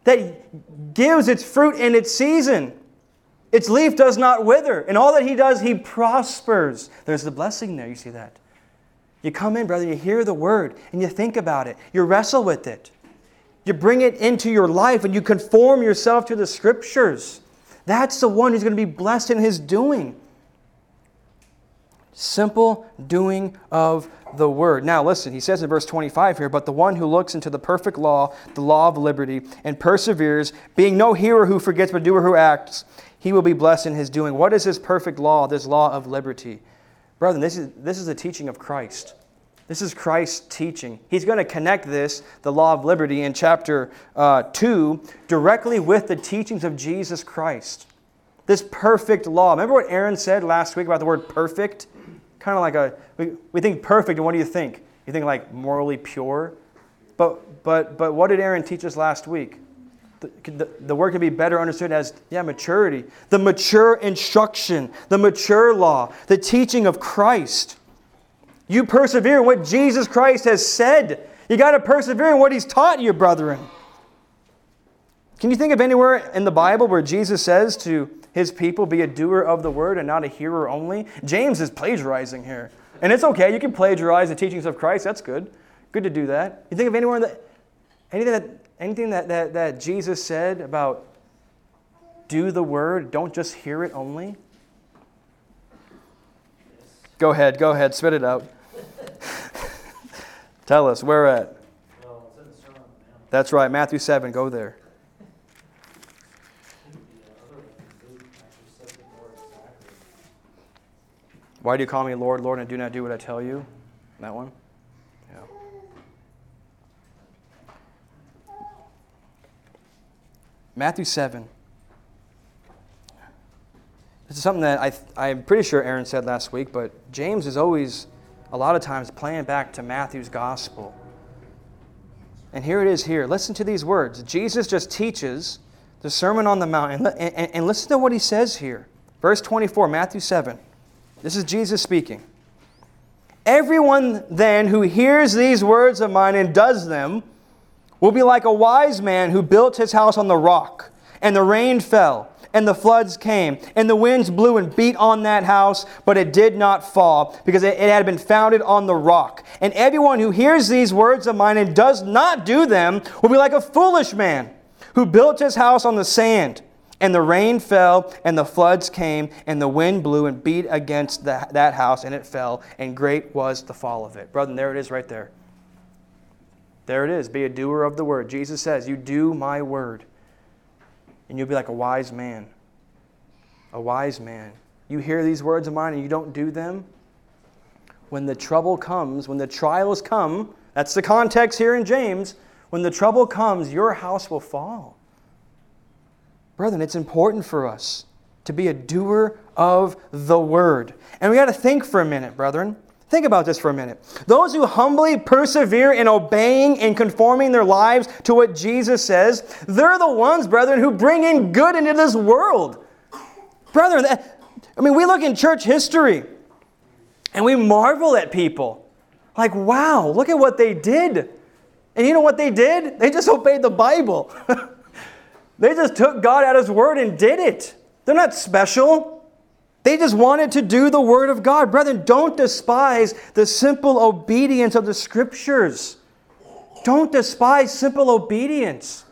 that gives its fruit in its season. Its leaf does not wither. And all that he does, he prospers. There's the blessing there. You see that? You come in, brother, you hear the word and you think about it. You wrestle with it. You bring it into your life and you conform yourself to the scriptures. That's the one who's going to be blessed in his doing. Simple doing of the word. Now, listen, he says in verse 25 here, but the one who looks into the perfect law, the law of liberty, and perseveres, being no hearer who forgets, but doer who acts, he will be blessed in his doing. What is this perfect law, this law of liberty? Brethren, this is, this is the teaching of Christ. This is Christ's teaching. He's going to connect this, the law of liberty, in chapter uh, 2, directly with the teachings of Jesus Christ. This perfect law. Remember what Aaron said last week about the word perfect? Kind of like a, we, we think perfect, and what do you think? You think like morally pure? But, but, but what did Aaron teach us last week? The, the, the word can be better understood as, yeah, maturity. The mature instruction, the mature law, the teaching of Christ. You persevere in what Jesus Christ has said. You got to persevere in what he's taught you, brethren. Can you think of anywhere in the Bible where Jesus says to his people, be a doer of the word and not a hearer only? James is plagiarizing here. And it's okay, you can plagiarize the teachings of Christ, that's good. Good to do that. You think of anywhere that anything that anything that, that, that Jesus said about do the word, don't just hear it only? Go ahead, go ahead, spit it out. <laughs> Tell us, where at? That's right, Matthew 7, go there. Why do you call me Lord, Lord, and do not do what I tell you? That one? Matthew 7. This is something that I, I'm pretty sure Aaron said last week, but James is always a lot of times playing back to Matthew's gospel. And here it is here. Listen to these words. Jesus just teaches the Sermon on the Mount. And, and, and listen to what he says here. Verse 24, Matthew 7. This is Jesus speaking. Everyone then who hears these words of mine and does them will be like a wise man who built his house on the rock, and the rain fell and the floods came, and the winds blew and beat on that house, but it did not fall, because it, had been founded on the rock. And everyone who hears these words of mine and does not do them will be like a foolish man who built his house on the sand. And the rain fell, and the floods came, and the wind blew and beat against the, that house, and it fell, and great was the fall of it. Brother, there it is right there. There it is. Be a doer of the word. Jesus says, You do my word and you'll be like a wise man. A wise man. You hear these words of mine and you don't do them. When the trouble comes, when the trials come, that's the context here in James. When the trouble comes, your house will fall. Brethren, it's important for us to be a doer of the word. And we got to think for a minute, brethren. Think about this for a minute. Those who humbly persevere in obeying and conforming their lives to what Jesus says, they're the ones, brethren, who bring in good into this world. Brethren, I mean, we look in church history and we marvel at people. Like, wow, look at what they did. And you know what they did? They just <laughs> obeyed the Bible. <laughs> They just took God at His word and did it. They're not special. They just wanted to do the word of God. Brethren, don't despise the simple obedience of the scriptures. Don't despise simple obedience.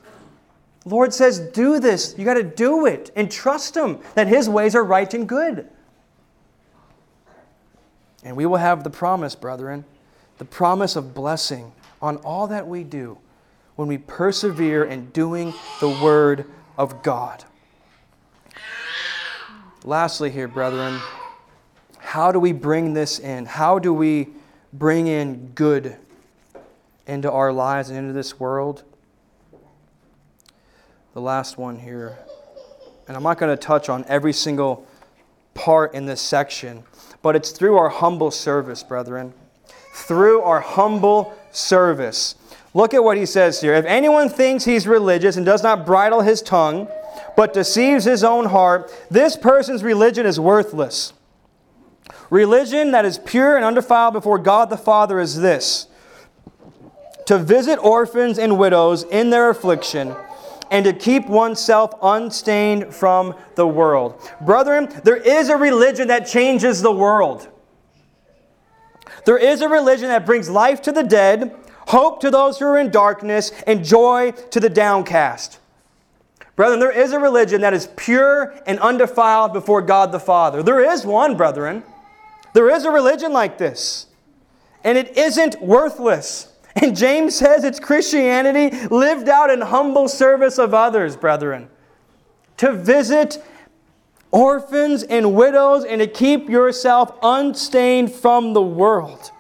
Lord says, do this. You got to do it and trust Him that His ways are right and good. And we will have the promise, brethren, the promise of blessing on all that we do when we persevere in doing the Word of God. Lastly, here, brethren, how do we bring this in? How do we bring in good into our lives and into this world? The last one here. And I'm not going to touch on every single part in this section, but it's through our humble service, brethren. Through our humble service. Look at what he says here. If anyone thinks he's religious and does not bridle his tongue, but deceives his own heart, this person's religion is worthless. Religion that is pure and undefiled before God the Father is this to visit orphans and widows in their affliction and to keep oneself unstained from the world. Brethren, there is a religion that changes the world. There is a religion that brings life to the dead, hope to those who are in darkness, and joy to the downcast. Brethren, there is a religion that is pure and undefiled before God the Father. There is one, brethren. There is a religion like this. And it isn't worthless. And James says it's Christianity lived out in humble service of others, brethren. To visit orphans and widows and to keep yourself unstained from the world.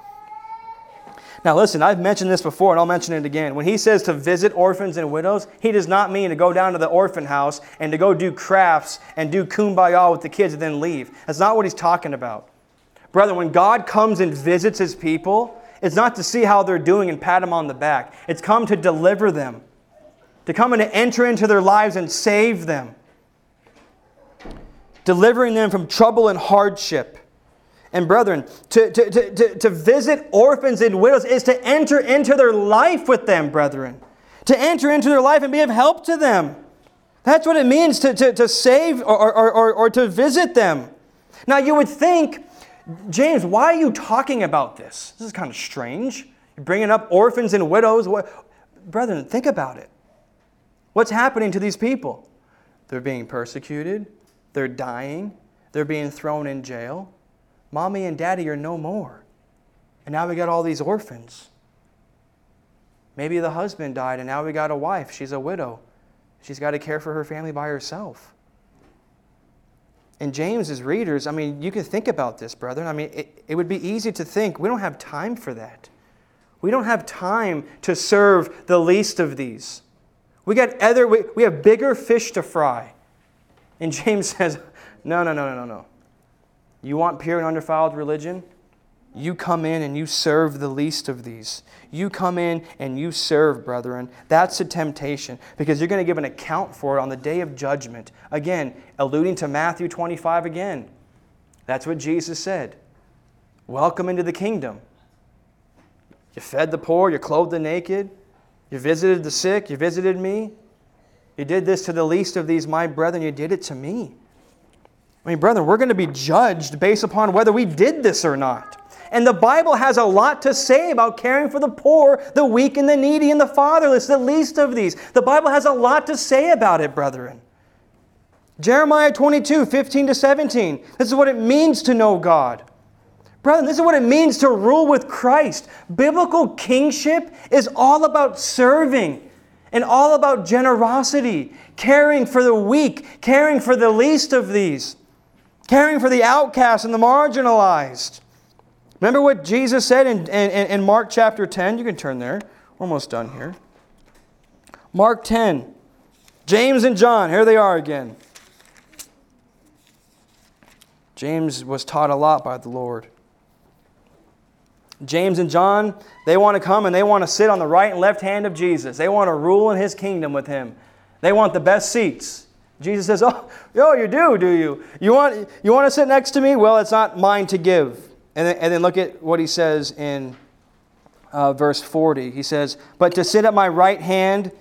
Now, listen, I've mentioned this before and I'll mention it again. When he says to visit orphans and widows, he does not mean to go down to the orphan house and to go do crafts and do kumbaya with the kids and then leave. That's not what he's talking about. Brother, when God comes and visits his people, it's not to see how they're doing and pat them on the back. It's come to deliver them, to come and to enter into their lives and save them, delivering them from trouble and hardship. And brethren, to, to, to, to, visit orphans and widows is to enter into their life with them, brethren. To enter into their life and be of help to them. That's what it means to, to, to save or, or, or, or to visit them. Now, you would think James, why are you talking about this? This is kind of strange. You're bringing up orphans and widows. Brethren, think about it. What's happening to these people? They're being persecuted, they're dying, they're being thrown in jail. Mommy and daddy are no more. And now we got all these orphans. Maybe the husband died and now we got a wife. She's a widow. She's got to care for her family by herself and James's readers, I mean, you can think about this, brethren. I mean, it, it would be easy to think we don't have time for that. We don't have time to serve the least of these. We got other, we, we have bigger fish to fry. And James <laughs> says, no, no, no, no, no, no. You want pure and undefiled religion? You come in and you serve the least of these. You come in and you serve, brethren. That's a temptation because you're going to give an account for it on the day of judgment. Again, alluding to Matthew 25 again. That's what Jesus said. Welcome into the kingdom. You fed the poor, you clothed the naked, you visited the sick, you visited me. You did this to the least of these, my brethren, you did it to me. I mean, brethren, we're going to be judged based upon whether we did this or not. And the Bible has a lot to say about caring for the poor, the weak, and the needy, and the fatherless, the least of these. The Bible has a lot to say about it, brethren. Jeremiah 22, 15 to 17. This is what it means to know God. Brethren, this is what it means to rule with Christ. Biblical kingship is all about serving and all about generosity, caring for the weak, caring for the least of these, caring for the outcast and the marginalized. Remember what Jesus said in, in, in Mark chapter 10? You can turn there. We're almost done here. Mark 10. James and John, here they are again. James was taught a lot by the Lord. James and John, they want to come and they want to sit on the right and left hand of Jesus. They want to rule in his kingdom with him. They want the best seats. Jesus says, Oh, oh you do, do you? You want, you want to sit next to me? Well, it's not mine to give. And then, and then look at what he says in uh, verse 40. He says, But to sit at my right hand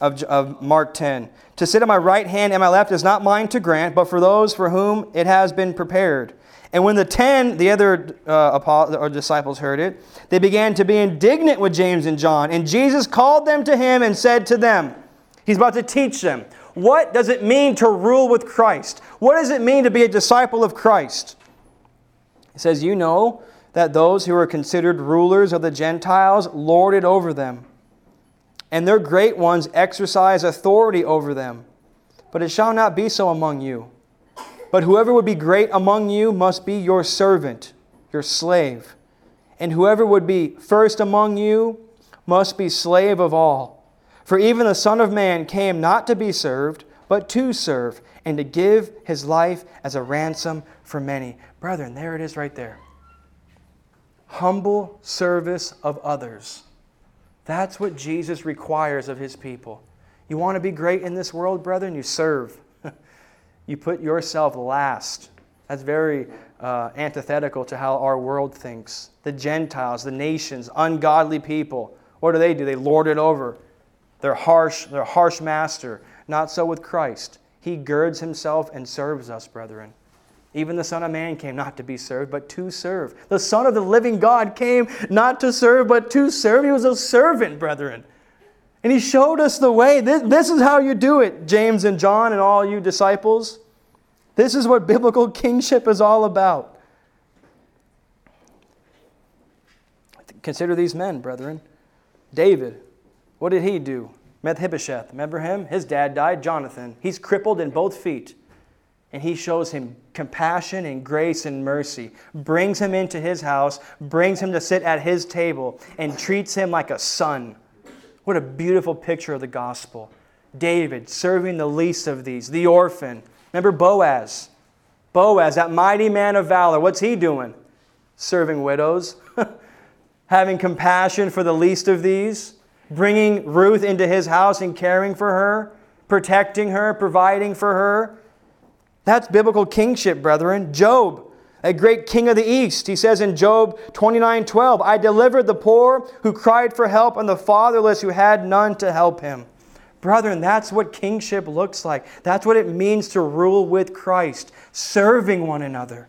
of, of Mark 10. To sit at my right hand and my left is not mine to grant, but for those for whom it has been prepared. And when the ten, the other uh, or disciples, heard it, they began to be indignant with James and John. And Jesus called them to him and said to them, He's about to teach them. What does it mean to rule with Christ? What does it mean to be a disciple of Christ? He says, You know that those who are considered rulers of the Gentiles lord it over them, and their great ones exercise authority over them. But it shall not be so among you. But whoever would be great among you must be your servant, your slave. And whoever would be first among you must be slave of all. For even the Son of Man came not to be served, but to serve, and to give his life as a ransom for many. Brethren, there it is right there. Humble service of others. That's what Jesus requires of his people. You want to be great in this world, brethren? You serve. <laughs> you put yourself last. That's very uh, antithetical to how our world thinks. The Gentiles, the nations, ungodly people, what do they do? They lord it over. They're harsh, they're harsh master. Not so with Christ. He girds himself and serves us, brethren. Even the Son of Man came not to be served, but to serve. The Son of the living God came not to serve, but to serve. He was a servant, brethren. And he showed us the way. This, this is how you do it, James and John and all you disciples. This is what biblical kingship is all about. Consider these men, brethren. David, what did he do? Mephibosheth, remember him? His dad died, Jonathan. He's crippled in both feet. And he shows him compassion and grace and mercy, brings him into his house, brings him to sit at his table, and treats him like a son. What a beautiful picture of the gospel. David serving the least of these, the orphan. Remember Boaz? Boaz, that mighty man of valor, what's he doing? Serving widows, <laughs> having compassion for the least of these bringing Ruth into his house and caring for her, protecting her, providing for her. That's biblical kingship, brethren. Job, a great king of the east, he says in Job 29 12, I delivered the poor who cried for help and the fatherless who had none to help him. Brethren, that's what kingship looks like. That's what it means to rule with Christ, serving one another.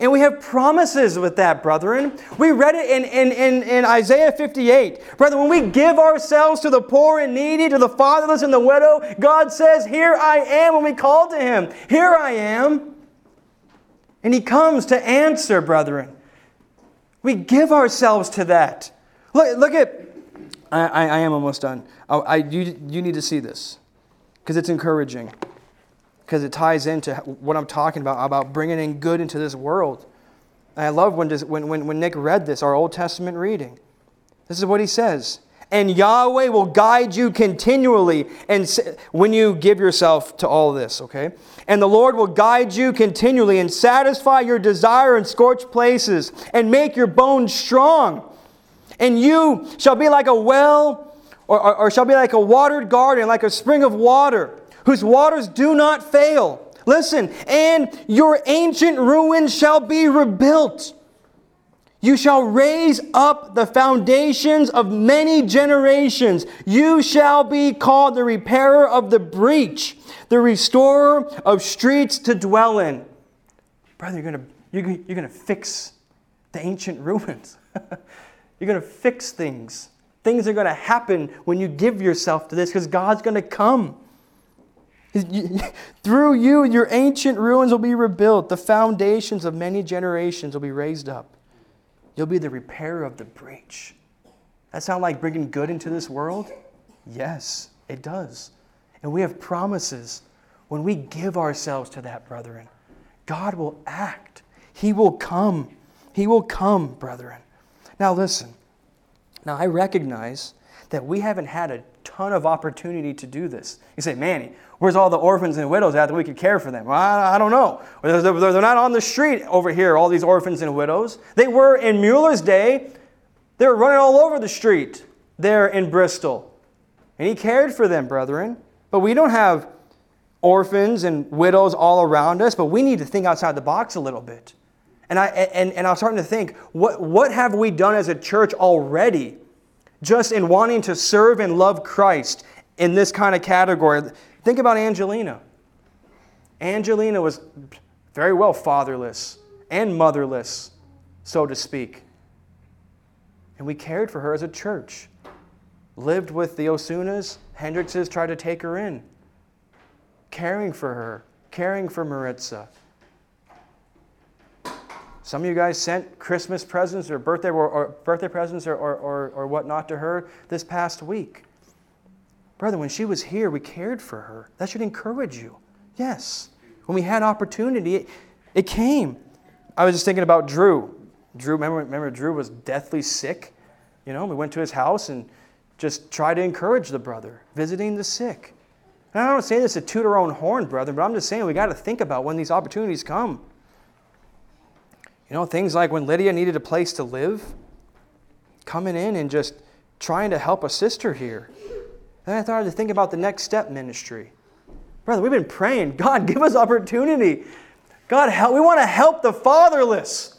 And we have promises with that, brethren. We read it in, in, in, in, Isaiah 58. Brethren, when we give ourselves to the poor and needy, to the fatherless and the widow, God says, Here I am when we call to Him. Here I am. And He comes to answer, brethren. We give ourselves to that. Look, look at, I, I, I am almost done. I, I, you, you need to see this because it's encouraging because it ties into what I'm talking about, about bringing in good into this world. And I love when, when, when, when Nick read this, our Old Testament reading. This is what he says. And Yahweh will guide you continually and when you give yourself to all this, okay? And the Lord will guide you continually and satisfy your desire in scorched places and make your bones strong. And you shall be like a well or, or, or shall be like a watered garden, like a spring of water whose waters do not fail. Listen, and your ancient ruins shall be rebuilt. You shall raise up the foundations of many generations. You shall be called the repairer of the breach, the restorer of streets to dwell in. Brother, you're going you're, you're going to fix the ancient <laughs> ruins. you're going to fix things. Things are going to happen when you give yourself to this because God's going to come. Through you, your ancient ruins will be rebuilt. The foundations of many generations will be raised up. You'll be the repairer of the breach. That sound like bringing good into this world? Yes, it does. And we have promises. When we give ourselves to that, brethren, God will act. He will come. He will come, brethren. Now, listen. Now, I recognize that we haven't had a ton of opportunity to do this. You say, Manny, where's all the orphans and widows at that we could care for them? Well, I, I don't know. They're, not on the street over here, all these orphans and widows. They were in Mueller's day. They were running all over the street there in Bristol. And he cared for them, brethren. But we don't have orphans and widows all around us, but we need to think outside the box a little bit. And I, and, and I was starting to think, what, what have we done as a church already just in wanting to serve and love Christ in this kind of category. Think about Angelina. Angelina was very well fatherless and motherless, so to speak. And we cared for her as a church. Lived with the Osunas. Hendrixes tried to take her in. Caring for her, caring for Maritza. Some of you guys sent Christmas presents or birthday, or, or birthday presents or, or, or, whatnot to her this past week. Brother, when she was here, we cared for her. That should encourage you. Yes. When we had opportunity, it, it came. I was just thinking about Drew. Drew, remember, remember Drew was deathly sick? You know, we went to his house and just tried to encourage the brother, visiting the sick. And I don't say this to toot our own horn, brother, but I'm just saying we got to think about when these opportunities come. You know, things like when Lydia needed a place to live, coming in and just trying to help a sister here. And I started to think about the next step ministry. Brother, we've been praying, God, give us opportunity. God, help. We want to help the fatherless.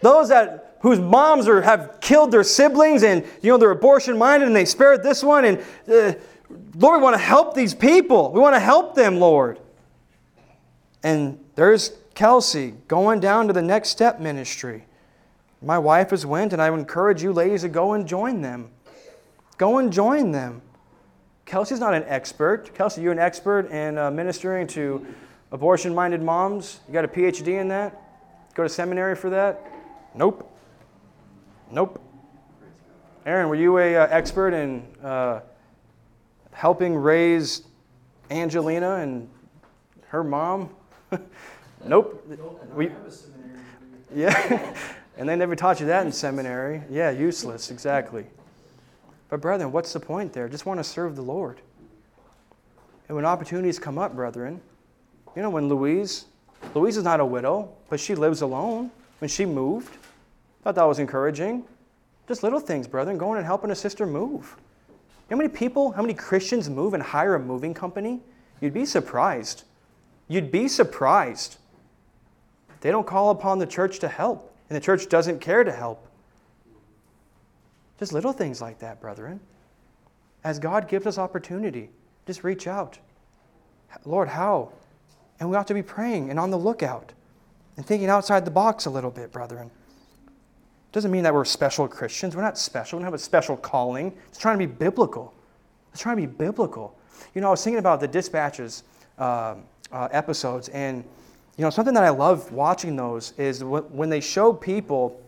Those that whose moms are, have killed their siblings and you know they're abortion minded and they spared this one and uh, Lord, we want to help these people. We want to help them, Lord. And there's Kelsey going down to the next step ministry. My wife has went, and I encourage you ladies to go and join them. Go and join them. Kelsey's not an expert. Kelsey, you're an expert in uh, ministering to abortion minded moms. You got a PhD in that? Go to seminary for that? Nope. Nope. Aaron, were you a uh, expert in uh, helping raise Angelina and her mom? Nope. We, yeah. <laughs> and they never taught you that in seminary. Yeah, useless, exactly. But, brethren, what's the point there? Just want to serve the Lord. And when opportunities come up, brethren, you know, when Louise, Louise is not a widow, but she lives alone. When she moved, thought that was encouraging. Just little things, brethren, going and helping a sister move. How many people, how many Christians move and hire a moving company? You'd be surprised. You'd be surprised. They don't call upon the church to help, and the church doesn't care to help. Just little things like that, brethren. As God gives us opportunity, just reach out. Lord, how? And we ought to be praying and on the lookout and thinking outside the box a little bit, brethren. Doesn't mean that we're special Christians. We're not special. We don't have a special calling. It's trying to be biblical. It's trying to be biblical. You know, I was thinking about the dispatches uh, uh, episodes, and you know, something that I love watching those is when they show people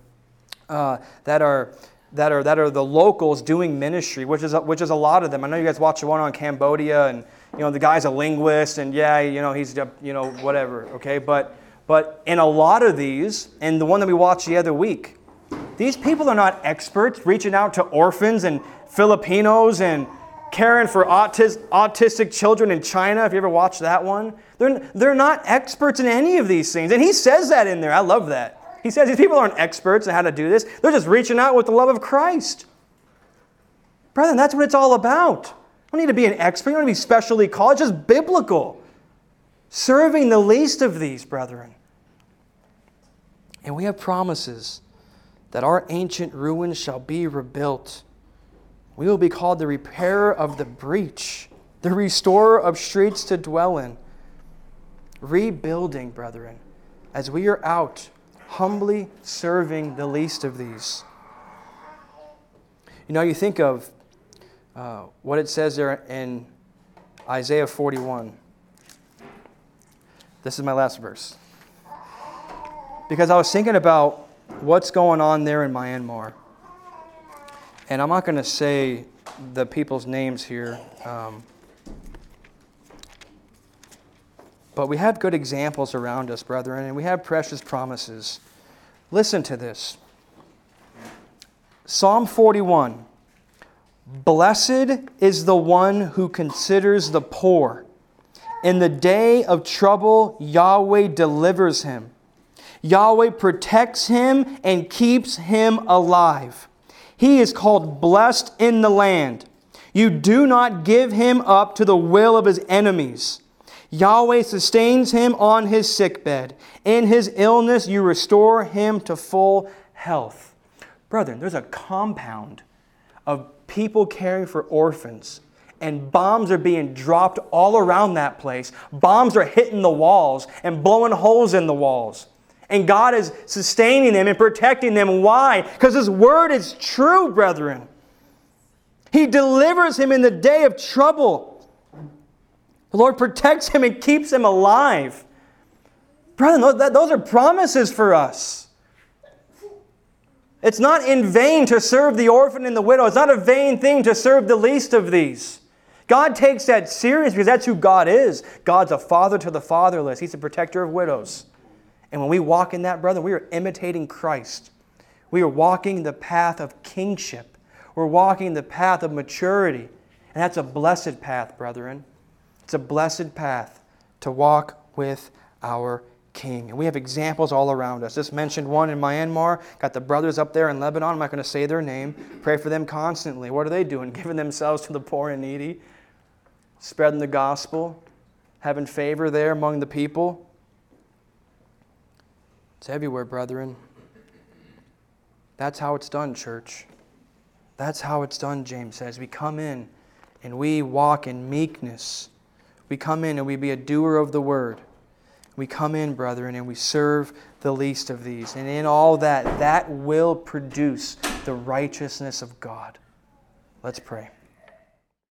uh, that are that are that are the locals doing ministry, which is a, which is a lot of them. I know you guys watch the one on Cambodia, and you know the guy's a linguist, and yeah, you know he's you know whatever, okay. But but in a lot of these, and the one that we watched the other week, these people are not experts reaching out to orphans and Filipinos and caring for autis- autistic children in China. If you ever watched that one, they're they're not experts in any of these things, and he says that in there. I love that. He says these people aren't experts in how to do this, they're just reaching out with the love of Christ. Brethren, that's what it's all about. You don't need to be an expert, you don't need to be specially called, it's just biblical. Serving the least of these, brethren. And we have promises that our ancient ruins shall be rebuilt. We will be called the repairer of the breach, the restorer of streets to dwell in. Rebuilding, brethren, as we are out humbly serving the least of these. You know, you think of uh, what it says there in Isaiah 41. This is my last verse. Because I was thinking about what's going on there in Myanmar. And I'm not going to say the people's names here. Um, But we have good examples around us, brethren, and we have precious promises. Listen to this Psalm 41 Blessed is the one who considers the poor. In the day of trouble, Yahweh delivers him. Yahweh protects him and keeps him alive. He is called blessed in the land. You do not give him up to the will of his enemies. Yahweh sustains him on his sickbed. In his illness, you restore him to full health. Brethren, there's a compound of people caring for orphans and bombs are being dropped all around that place. Bombs are hitting the walls and blowing holes in the walls. And God is sustaining them and protecting them. Why? Because His word is true, brethren. He delivers him in the day of trouble. The Lord protects him and keeps him alive. Brethren, those are promises for us. It's not in vain to serve the orphan and the widow. It's not a vain thing to serve the least of these. God takes that serious because that's who God is. God's a father to the fatherless, He's a protector of widows. And when we walk in that, brother, we are imitating Christ. We are walking the path of kingship. We're walking the path of maturity. And that's a blessed path, brethren. It's a blessed path to walk with our King. And we have examples all around us. Just mentioned one in Myanmar. Got the brothers up there in Lebanon. I'm not going to say their name. Pray for them constantly. What are they doing? <laughs> Giving themselves to the poor and needy, spreading the gospel, having favor there among the people. It's everywhere, brethren. That's how it's done, church. That's how it's done, James says. We come in and we walk in meekness. We come in and we be a doer of the word. We come in, brethren, and we serve the least of these. And in all that, that will produce the righteousness of God. Let's pray.